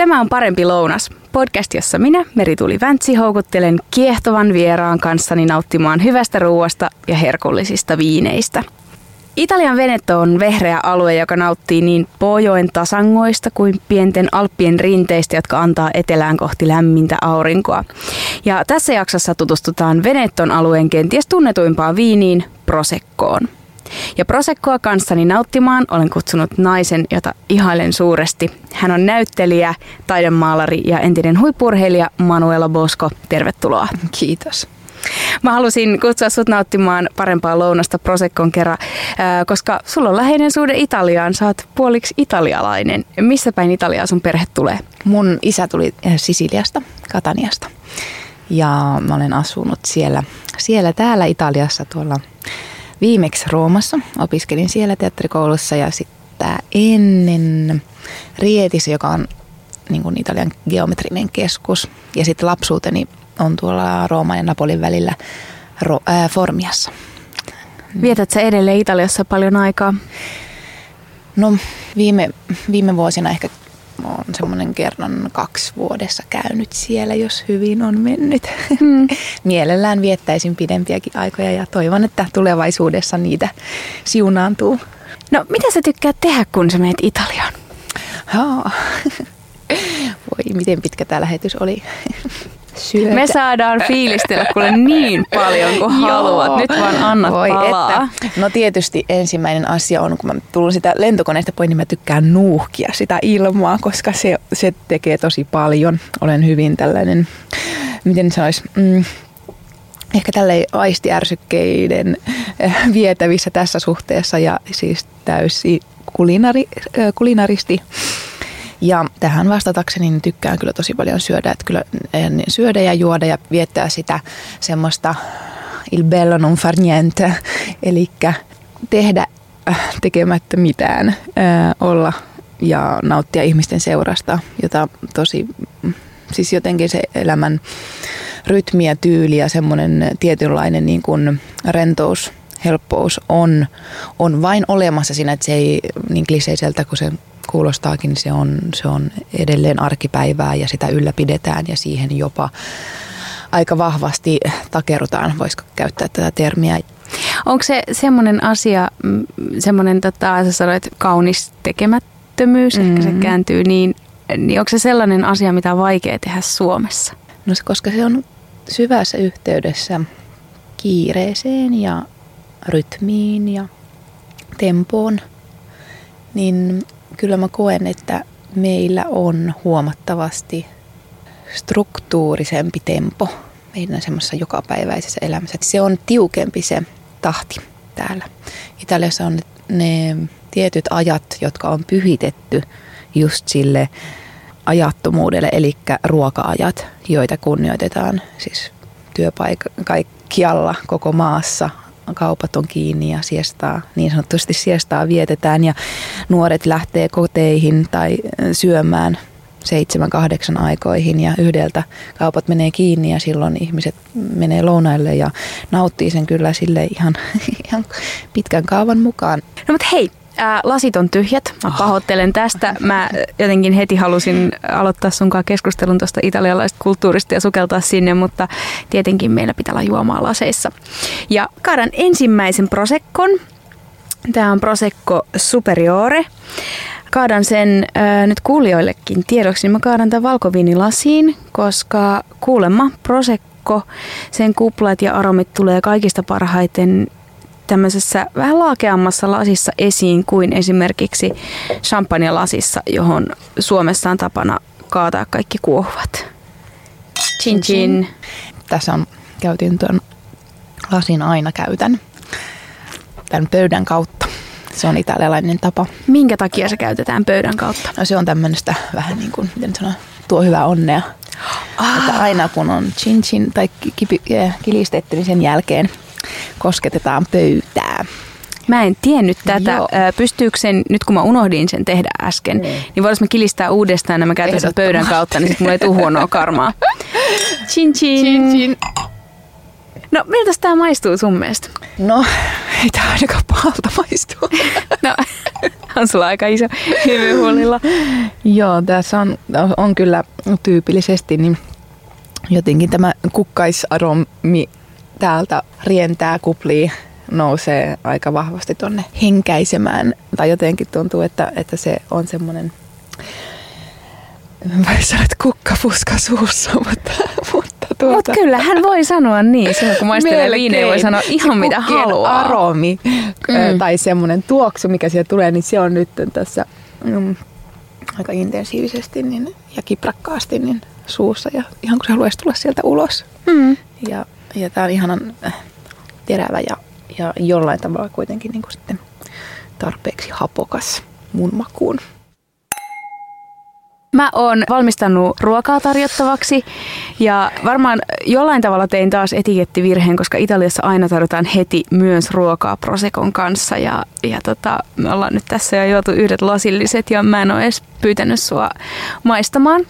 Tämä on Parempi lounas, podcast, jossa minä, Merituli Väntsi, houkuttelen kiehtovan vieraan kanssani nauttimaan hyvästä ruuasta ja herkullisista viineistä. Italian Veneto on vehreä alue, joka nauttii niin Pojoen tasangoista kuin pienten Alppien rinteistä, jotka antaa etelään kohti lämmintä aurinkoa. Ja tässä jaksossa tutustutaan Veneton alueen kenties tunnetuimpaan viiniin, Proseccoon. Ja Prosekkoa kanssani nauttimaan olen kutsunut naisen, jota ihailen suuresti. Hän on näyttelijä, taidemaalari ja entinen huippurheilija Manuela Bosco. Tervetuloa. Kiitos. Mä halusin kutsua sut nauttimaan parempaa lounasta Proseccon kerran, koska sulla on läheinen suhde Italiaan. Sä oot puoliksi italialainen. Missä päin Italiaa sun perhe tulee? Mun isä tuli Sisiliasta, Kataniasta. Ja mä olen asunut siellä, siellä täällä Italiassa tuolla viimeksi Roomassa. Opiskelin siellä teatterikoulussa ja sitten ennen Rietis, joka on niin kuin Italian geometrinen keskus. Ja sitten lapsuuteni on tuolla Rooman ja Napolin välillä Ro- ää, Formiassa. Vietät sä edelleen Italiassa paljon aikaa? No viime, viime vuosina ehkä on semmoinen kerran kaksi vuodessa käynyt siellä, jos hyvin on mennyt. Mm. Mielellään viettäisin pidempiäkin aikoja ja toivon, että tulevaisuudessa niitä siunaantuu. No, mitä sä tykkäät tehdä, kun sä menet Italiaan? Voi, miten pitkä tämä lähetys oli. Syötä. Me saadaan fiilistellä kuule niin paljon kuin haluat. Nyt vaan annat Voi palaa. Että. No tietysti ensimmäinen asia on, kun mä tullut sitä lentokoneesta pois, niin mä tykkään nuuhkia sitä ilmaa, koska se, se tekee tosi paljon. Olen hyvin tällainen, miten sanois, mm, ehkä tälle aistiärsykkeiden eh, vietävissä tässä suhteessa ja siis täysi kulinari, eh, kulinaristi ja tähän vastatakseni niin tykkään kyllä tosi paljon syödä, että kyllä eh, niin syödä ja juoda ja viettää sitä semmoista il bello non far niente, eli tehdä äh, tekemättä mitään, äh, olla ja nauttia ihmisten seurasta, jota tosi, siis jotenkin se elämän rytmi ja tyyli ja semmoinen tietynlainen niin kuin rentous, helppous on, on vain olemassa siinä, että se ei niin kliseiseltä kuin se kuulostaakin, se on, se on edelleen arkipäivää ja sitä ylläpidetään ja siihen jopa aika vahvasti takerutaan, voisiko käyttää tätä termiä. Onko se semmoinen asia, mm, semmoinen, tota, sä sanoit, kaunis tekemättömyys, mm-hmm. ehkä se mm-hmm. kääntyy niin, niin onko se sellainen asia, mitä on vaikea tehdä Suomessa? No se, koska se on syvässä yhteydessä kiireeseen ja rytmiin ja tempoon, niin kyllä mä koen, että meillä on huomattavasti struktuurisempi tempo meidän semmoisessa jokapäiväisessä elämässä. Se on tiukempi se tahti täällä. Italiassa on ne tietyt ajat, jotka on pyhitetty just sille ajattomuudelle, eli ruoka-ajat, joita kunnioitetaan siis työpaikalla koko maassa kaupat on kiinni ja siestaa, niin sanotusti siestaa vietetään ja nuoret lähtee koteihin tai syömään seitsemän, kahdeksan aikoihin ja yhdeltä kaupat menee kiinni ja silloin ihmiset menee lounaille ja nauttii sen kyllä sille ihan, ihan pitkän kaavan mukaan. No mutta hei, ää, lasit on tyhjät. Mä ah. pahoittelen tästä. Mä jotenkin heti halusin aloittaa sunkaan keskustelun tuosta italialaisesta kulttuurista ja sukeltaa sinne, mutta tietenkin meillä pitää olla juomaa laseissa. Ja kaadan ensimmäisen prosekkon. Tämä on Prosecco Superiore. Kaadan sen ää, nyt kuulijoillekin tiedoksi, niin mä kaadan tämän valkoviinilasiin, koska kuulemma Prosecco, sen kuplat ja aromit tulee kaikista parhaiten tämmöisessä vähän laakeammassa lasissa esiin kuin esimerkiksi champagne-lasissa, johon Suomessa on tapana kaataa kaikki kuohuvat. Chin chin. Tässä on, käytin tuon lasin aina käytän tämän pöydän kautta. Se on italialainen tapa. Minkä takia se käytetään pöydän kautta? No se on tämmöistä vähän niin kuin, miten sanoa, tuo hyvää onnea. Ah. Että aina kun on chin chin tai kilistetty, niin sen jälkeen kosketetaan pöytää. Mä en tiennyt tätä. Joo. Pystyykö sen, nyt kun mä unohdin sen tehdä äsken, mm. niin voisi mä kilistää uudestaan nämä käytän sen pöydän kautta, niin sitten mulla ei tule huonoa karmaa. Chin chin. chin, chin. No miltä tämä maistuu sun mielestä? No Ei tämä ainakaan pahalta maistu. No, on sulla aika iso hymyhuolilla. Joo, tässä on, on kyllä tyypillisesti niin jotenkin tämä kukkaisaromi täältä rientää kuplii nousee aika vahvasti tuonne henkäisemään. Tai jotenkin tuntuu, että, että se on semmoinen vai sä olet kukkapuska suussa, mutta, mutta tuota... Mut kyllä hän voi sanoa niin. Silloin kun maistelee viinejä, voi sanoa ihan mitä haluaa. aromi mm. tai semmoinen tuoksu, mikä sieltä tulee, niin se on nyt tässä mm, aika intensiivisesti niin, ja kiprakkaasti niin suussa. Ja ihan kun se haluaisi tulla sieltä ulos. Mm. Ja, ja tämä on ihanan äh, terävä ja, ja jollain tavalla kuitenkin niin kuin sitten tarpeeksi hapokas mun makuun. Mä oon valmistanut ruokaa tarjottavaksi ja varmaan jollain tavalla tein taas etikettivirheen, koska Italiassa aina tarjotaan heti myös ruokaa Prosekon kanssa ja, ja tota, me ollaan nyt tässä jo juotu yhdet lasilliset ja mä en ole edes pyytänyt sua maistamaan.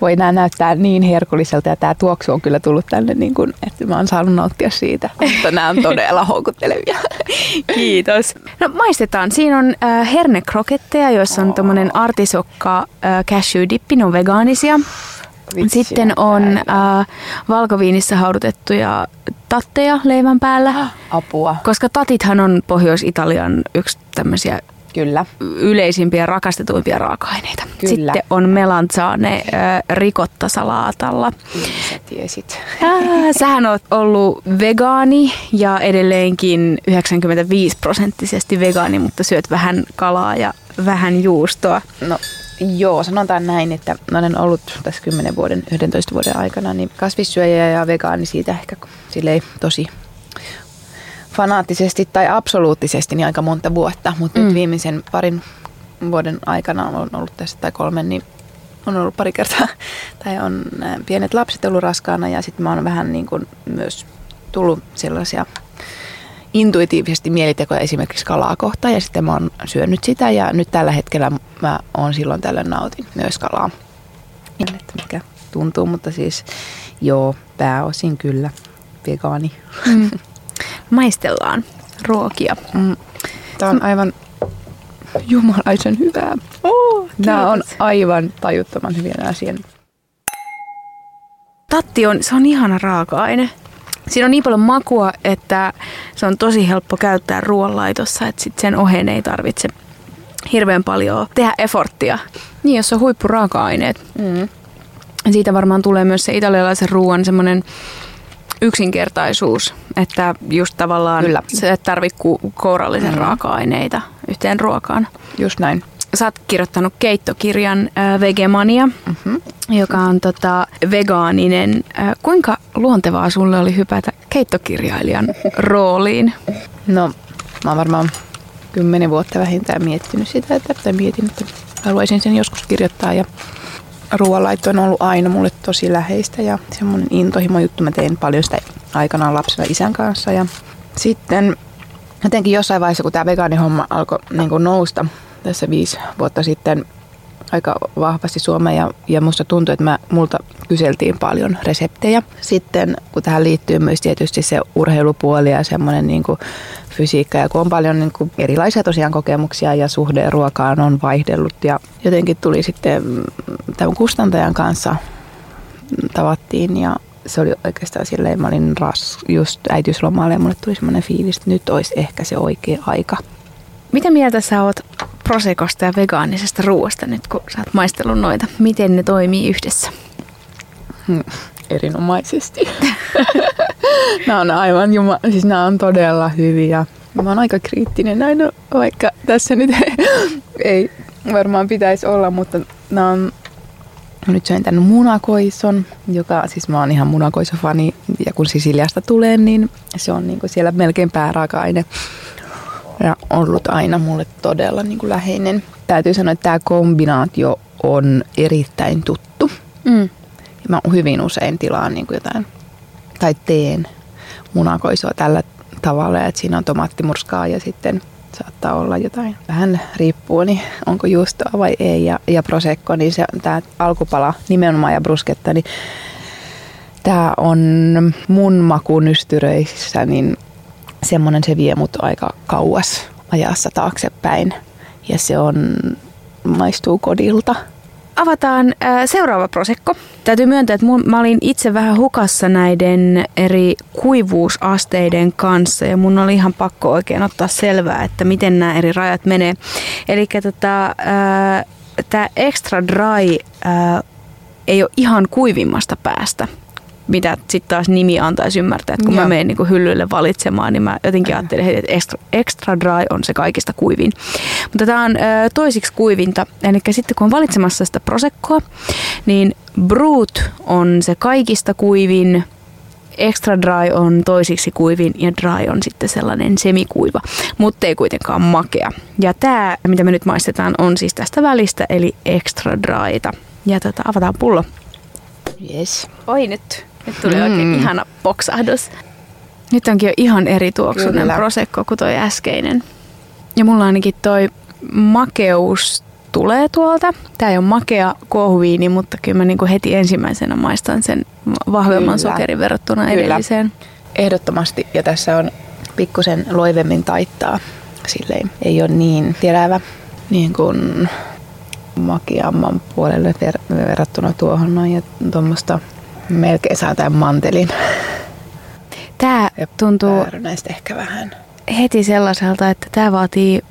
Voi nämä näyttää niin herkulliselta ja tämä tuoksu on kyllä tullut tänne, niin kuin, että mä oon saanut nauttia siitä, mutta nämä on todella houkuttelevia. Kiitos. No maistetaan. Siinä on äh, hernekroketteja, joissa on tuommoinen artisokka äh, cashew dippi, ne on vegaanisia. Vitsiä, Sitten on äh, valkoviinissä haudutettuja tatteja leivän päällä. Apua. Koska tatithan on Pohjois-Italian yksi tämmöisiä Kyllä. yleisimpiä rakastetuimpia raaka-aineita. Kyllä. Sitten on melanzane äh, rikottasalaatalla. Sä tiesit. Äh, sähän oot ollut vegaani ja edelleenkin 95 prosenttisesti vegaani, mutta syöt vähän kalaa ja vähän juustoa. No joo, sanotaan näin, että olen ollut tässä 10 vuoden, 11 vuoden aikana niin kasvissyöjä ja vegaani siitä ehkä silleen tosi fanaattisesti tai absoluuttisesti niin aika monta vuotta, mutta mm. nyt viimeisen parin vuoden aikana on ollut tässä tai kolmen, niin on ollut pari kertaa, tai on pienet lapset ollut raskaana ja sitten mä oon vähän niin kuin myös tullut sellaisia intuitiivisesti mielitekoja esimerkiksi kalaa kohtaan ja sitten mä oon syönyt sitä ja nyt tällä hetkellä mä oon silloin tällöin nautin myös kalaa. Että mikä tuntuu, mutta siis joo, pääosin kyllä vegaani. Mm. Maistellaan ruokia. Mm. Tämä on aivan jumalaisen hyvää. Oh, Nämä on aivan tajuttoman hyviä asian. Tatti on, se on ihana raaka-aine. Siinä on niin paljon makua, että se on tosi helppo käyttää ruoanlaitossa, että sit sen oheen ei tarvitse hirveän paljon tehdä efforttia. Niin, jos on huippuraaka-aineet. Mm. Siitä varmaan tulee myös se italialaisen ruoan semmoinen yksinkertaisuus, että just tavallaan Kyllä. se et tarvitse kourallisen mm. raaka-aineita yhteen ruokaan. Just näin. Sä oot kirjoittanut keittokirjan äh, Vegemania, mm-hmm. joka on tota, vegaaninen. Äh, kuinka luontevaa sulle oli hypätä keittokirjailijan rooliin? No, mä oon varmaan kymmenen vuotta vähintään miettinyt sitä, että, tai mietin, että haluaisin sen joskus kirjoittaa ja ruoanlaitto on ollut aina mulle tosi läheistä ja semmoinen intohimo juttu. Mä tein paljon sitä aikanaan lapsena isän kanssa ja sitten jotenkin jossain vaiheessa, kun tämä vegaanihomma alkoi niin nousta tässä viisi vuotta sitten aika vahvasti Suomeen ja, ja musta tuntui, että mä, multa kyseltiin paljon reseptejä. Sitten kun tähän liittyy myös tietysti se urheilupuoli ja semmoinen niin kuin fysiikka ja kun on paljon niin kuin erilaisia tosiaan kokemuksia ja suhde ruokaan on vaihdellut ja jotenkin tuli sitten tämän kustantajan kanssa tavattiin ja se oli oikeastaan silleen, mä olin ras, just äitiyslomalla ja mulle tuli semmoinen fiilis, että nyt olisi ehkä se oikea aika. Mitä mieltä sä oot prosekosta ja vegaanisesta ruoasta nyt, kun sä oot maistellut noita? Miten ne toimii yhdessä? Hmm, erinomaisesti. nämä on aivan juma, siis nämä on todella hyviä. Mä oon aika kriittinen näin, vaikka tässä nyt ei varmaan pitäisi olla, mutta nämä on nyt söin tänne munakoison, joka siis mä oon ihan munakoisofani ja kun Sisiliasta tulee, niin se on niinku siellä melkein pääraaka-aine ja ollut aina mulle todella niinku läheinen. Täytyy sanoa, että tämä kombinaatio on erittäin tuttu. Mm. Mä hyvin usein tilaan niinku jotain tai teen munakoisoa tällä tavalla, että siinä on tomaattimurskaa ja sitten saattaa olla jotain. Vähän riippuu, niin onko juustoa vai ei. Ja, ja prosecco, niin se, tämä alkupala nimenomaan ja brusketta, niin tämä on mun makunystyröissä niin semmoinen se vie mut aika kauas ajassa taaksepäin. Ja se on, maistuu kodilta. Avataan äh, seuraava prosekko. Täytyy myöntää, että mun, mä olin itse vähän hukassa näiden eri kuivuusasteiden kanssa ja mun oli ihan pakko oikein ottaa selvää, että miten nämä eri rajat menee. Eli tota, äh, tämä extra dry äh, ei ole ihan kuivimmasta päästä mitä sitten taas nimi antaisi ymmärtää, että kun Joo. mä menen niin hyllylle valitsemaan, niin mä jotenkin ajattelin, että extra, extra dry on se kaikista kuivin. Mutta tämä on ö, toisiksi kuivinta, eli sitten kun on valitsemassa sitä prosekkoa, niin brut on se kaikista kuivin, extra dry on toisiksi kuivin ja dry on sitten sellainen semikuiva, mutta ei kuitenkaan makea. Ja tämä, mitä me nyt maistetaan, on siis tästä välistä, eli extra dryta. Ja tota, avataan pullo. Yes. Oi nyt. Nyt tuli mm. oikein ihana poksahdus. Nyt onkin jo ihan eri tuoksunen Kyllä. prosecco kuin toi äskeinen. Ja mulla ainakin toi makeus tulee tuolta. Tää ei ole makea kuohuviini, mutta kyllä mä niinku heti ensimmäisenä maistan sen vahvemman kyllä. sokerin verrattuna kyllä. edelliseen. Ehdottomasti. Ja tässä on pikkusen loivemmin taittaa. Silleen ei ole niin terävä niin kuin makeamman puolelle ver- verrattuna tuohon noin ja tuommoista melkein saa tämän mantelin. Tämä tuntuu näistä ehkä vähän. heti sellaiselta, että tämä vaatii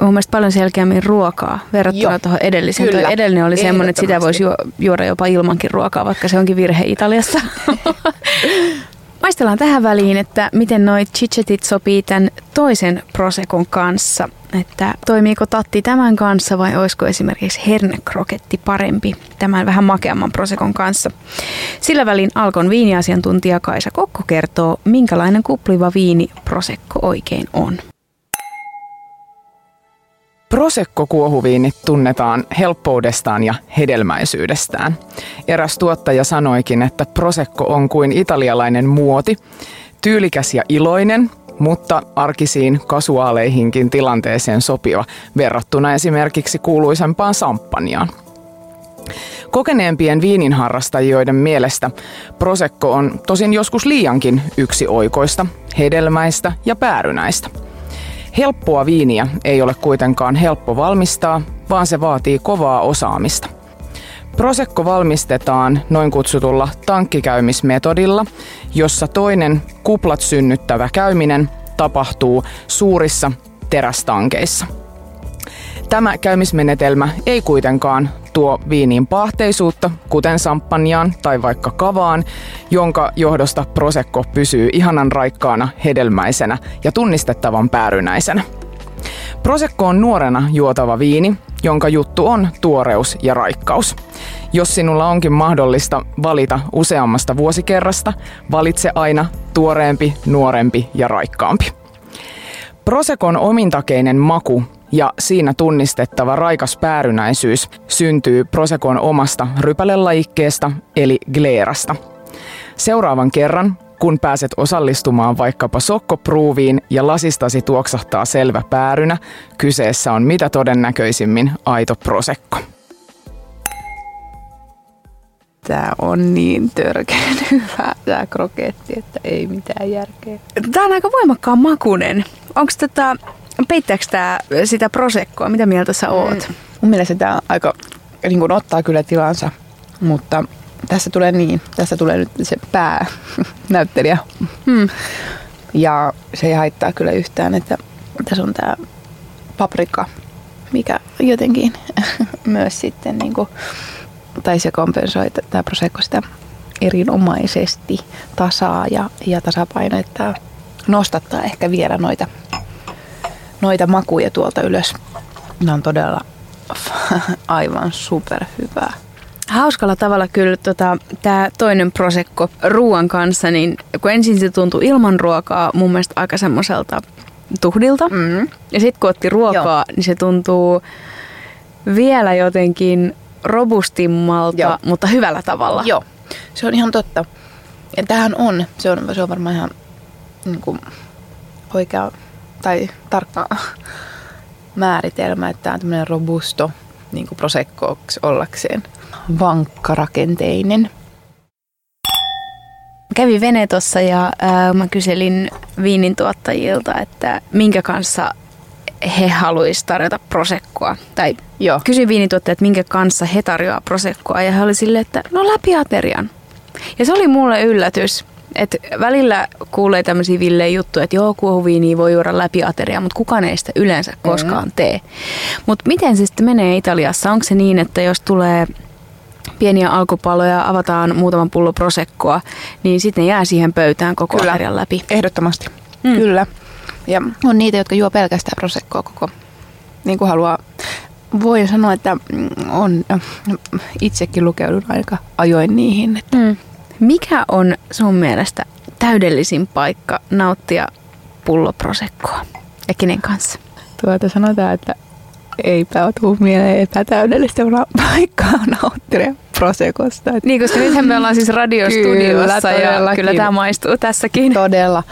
mun mielestä paljon selkeämmin ruokaa verrattuna Joo, tuohon edelliseen. Tuo edellinen oli semmoinen, että sitä voisi juoda jopa ilmankin ruokaa, vaikka se onkin virhe Italiassa. Maistellaan tähän väliin, että miten noi chichetit sopii tämän toisen prosekon kanssa. Että toimiiko tatti tämän kanssa vai olisiko esimerkiksi hernekroketti parempi tämän vähän makeamman prosekon kanssa. Sillä välin Alkon viiniasiantuntija Kaisa Kokko kertoo, minkälainen kupliva viini prosekko oikein on. Prosecco-kuohuviinit tunnetaan helppoudestaan ja hedelmäisyydestään. Eräs tuottaja sanoikin, että Prosecco on kuin italialainen muoti, tyylikäs ja iloinen, mutta arkisiin kasuaaleihinkin tilanteeseen sopiva verrattuna esimerkiksi kuuluisempaan samppaniaan. Kokeneempien viininharrastajien mielestä Prosecco on tosin joskus liiankin yksi oikoista, hedelmäistä ja päärynäistä – Helppoa viiniä ei ole kuitenkaan helppo valmistaa, vaan se vaatii kovaa osaamista. Prosekko valmistetaan noin kutsutulla tankkikäymismetodilla, jossa toinen kuplat synnyttävä käyminen tapahtuu suurissa terästankeissa. Tämä käymismenetelmä ei kuitenkaan tuo viiniin pahteisuutta, kuten samppanjaan tai vaikka kavaan, jonka johdosta prosekko pysyy ihanan raikkaana, hedelmäisenä ja tunnistettavan päärynäisenä. Prosekko on nuorena juotava viini, jonka juttu on tuoreus ja raikkaus. Jos sinulla onkin mahdollista valita useammasta vuosikerrasta, valitse aina tuoreempi, nuorempi ja raikkaampi. Prosekon omintakeinen maku ja siinä tunnistettava raikas päärynäisyys syntyy Prosekon omasta rypälelajikkeesta eli gleerasta. Seuraavan kerran, kun pääset osallistumaan vaikkapa sokkopruuviin ja lasistasi tuoksahtaa selvä päärynä, kyseessä on mitä todennäköisimmin aito prosekko. Tämä on niin törkeän hyvä tämä kroketti, että ei mitään järkeä. Tämä on aika voimakkaan makunen. Onko tätä Peittääkö tämä sitä prosekkoa? Mitä mieltä sä oot? Mm. Mun mielestä tämä aika niin kuin ottaa kyllä tilansa, mutta tässä tulee niin, tässä tulee nyt se päänäyttelijä. Hmm. Ja se ei haittaa kyllä yhtään, että tässä on tämä paprika, mikä jotenkin myös sitten niin kuin, tai se kompensoi tämä prosekko sitä erinomaisesti tasaa ja, ja tasapainoittaa, nostattaa ehkä vielä noita noita makuja tuolta ylös. Ne on todella aivan superhyvää. Hauskalla tavalla kyllä tota, tämä toinen prosekko ruoan kanssa, niin kun ensin se tuntui ilman ruokaa mun mielestä aika semmoiselta tuhdilta. Mm. Ja sitten kun otti ruokaa, Joo. niin se tuntuu vielä jotenkin robustimmalta, Joo. mutta hyvällä tavalla. Joo, se on ihan totta. Ja tähän on, se on, se on varmaan ihan niin kuin, oikea tai tarkka määritelmä, että tämä on tämmöinen robusto niin kuin prosekkooksi ollakseen vankkarakenteinen. Kävin Venetossa ja äh, mä kyselin viinintuottajilta, että minkä kanssa he haluaisivat tarjota prosekkoa. Tai Joo. kysyin viinintuottajat, että minkä kanssa he tarjoaa prosekkoa. Ja he oli silleen, että no läpi aterian. Ja se oli mulle yllätys. Että välillä kuulee tämmöisiä villeen juttuja, että joo, kuohuviiniä voi juoda läpi ateriaa, mutta kukaan ei sitä yleensä koskaan tee. Mutta miten se sitten menee Italiassa? Onko se niin, että jos tulee pieniä alkupaloja, avataan muutaman pullo prosekkoa, niin sitten ne jää siihen pöytään koko Kyllä. aterian läpi? Ehdottomasti, Mm. mm. kyllä. Ja on niitä, jotka juo pelkästään prosekkoa koko, niin kuin haluaa. Voin sanoa, että mm, on, no, itsekin lukeudun aika ajoin niihin. Että Mm. Mikä on sun mielestä täydellisin paikka nauttia pulloprosekkoa? Ja kenen kanssa? tuota sanotaan, että eipä ole tullut mieleen epätäydellistä paikkaa nauttia prosekosta. Niin, koska nythän me ollaan siis radiostudiossa Kyllä, ja kyllä tämä maistuu tässäkin. Todella.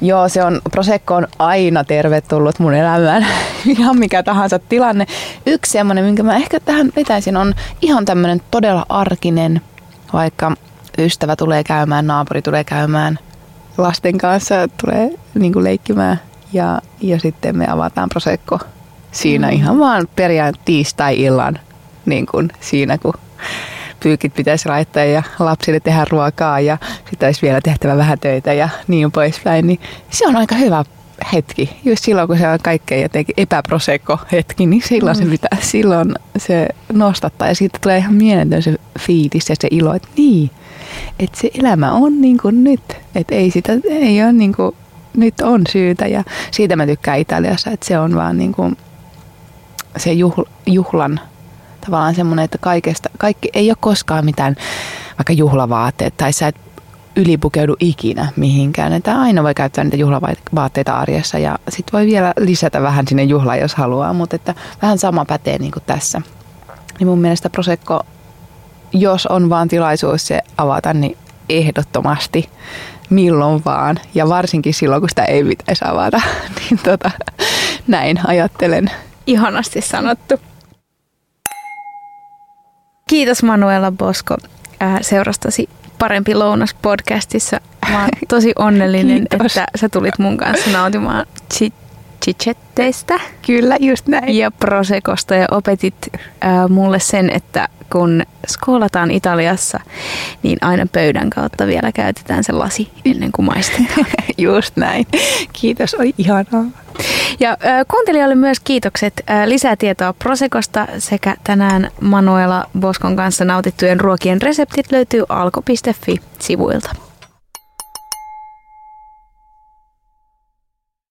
Joo, se on, Prosecco on aina tervetullut mun elämään. Ihan mikä tahansa tilanne. Yksi semmoinen, minkä mä ehkä tähän vetäisin, on ihan tämmöinen todella arkinen, vaikka ystävä tulee käymään, naapuri tulee käymään, lasten kanssa tulee niin kuin leikkimään ja, ja sitten me avataan Prosecco siinä mm. ihan vaan perjantai tiistai-illan niin kuin siinä, kun pyykit pitäisi laittaa ja lapsille tehdä ruokaa ja sitten olisi vielä tehtävä vähän töitä ja niin poispäin, niin se on aika hyvä hetki. Just silloin, kun se on kaikkein jotenkin epäproseko hetki, niin silloin, mm. se, pitää, silloin se nostattaa ja siitä tulee ihan mieletön se fiilis ja se ilo, että niin, että se elämä on niin kuin nyt, että ei sitä, ei ole niin kuin, nyt on syytä ja siitä mä tykkään Italiassa, että se on vaan niin kuin se juhl, juhlan tavallaan semmoinen, että kaikesta, kaikki ei ole koskaan mitään vaikka juhlavaatteet tai sä et ylipukeudu ikinä mihinkään. Että aina voi käyttää niitä juhlavaatteita arjessa ja sit voi vielä lisätä vähän sinne juhlaan, jos haluaa, mutta että vähän sama pätee niin kuin tässä. Niin mun mielestä Prosecco, jos on vaan tilaisuus se avata, niin ehdottomasti milloin vaan. Ja varsinkin silloin, kun sitä ei pitäisi avata. niin tota, näin ajattelen. Ihanasti sanottu. Kiitos Manuela Bosko äh, seurastasi Parempi lounas podcastissa. Mä oon tosi onnellinen, Kiitos. että sä tulit mun kanssa nautimaan chi- chichetteistä Kyllä, just näin. ja prosekosta ja opetit äh, mulle sen, että kun skoolataan Italiassa, niin aina pöydän kautta vielä käytetään se lasi ennen kuin maistetaan. Just näin. Kiitos, oi ihanaa. Ja äh, kuuntelijoille myös kiitokset. Äh, lisää tietoa Prosekosta sekä tänään Manuela Boskon kanssa nautittujen ruokien reseptit löytyy alko.fi sivuilta.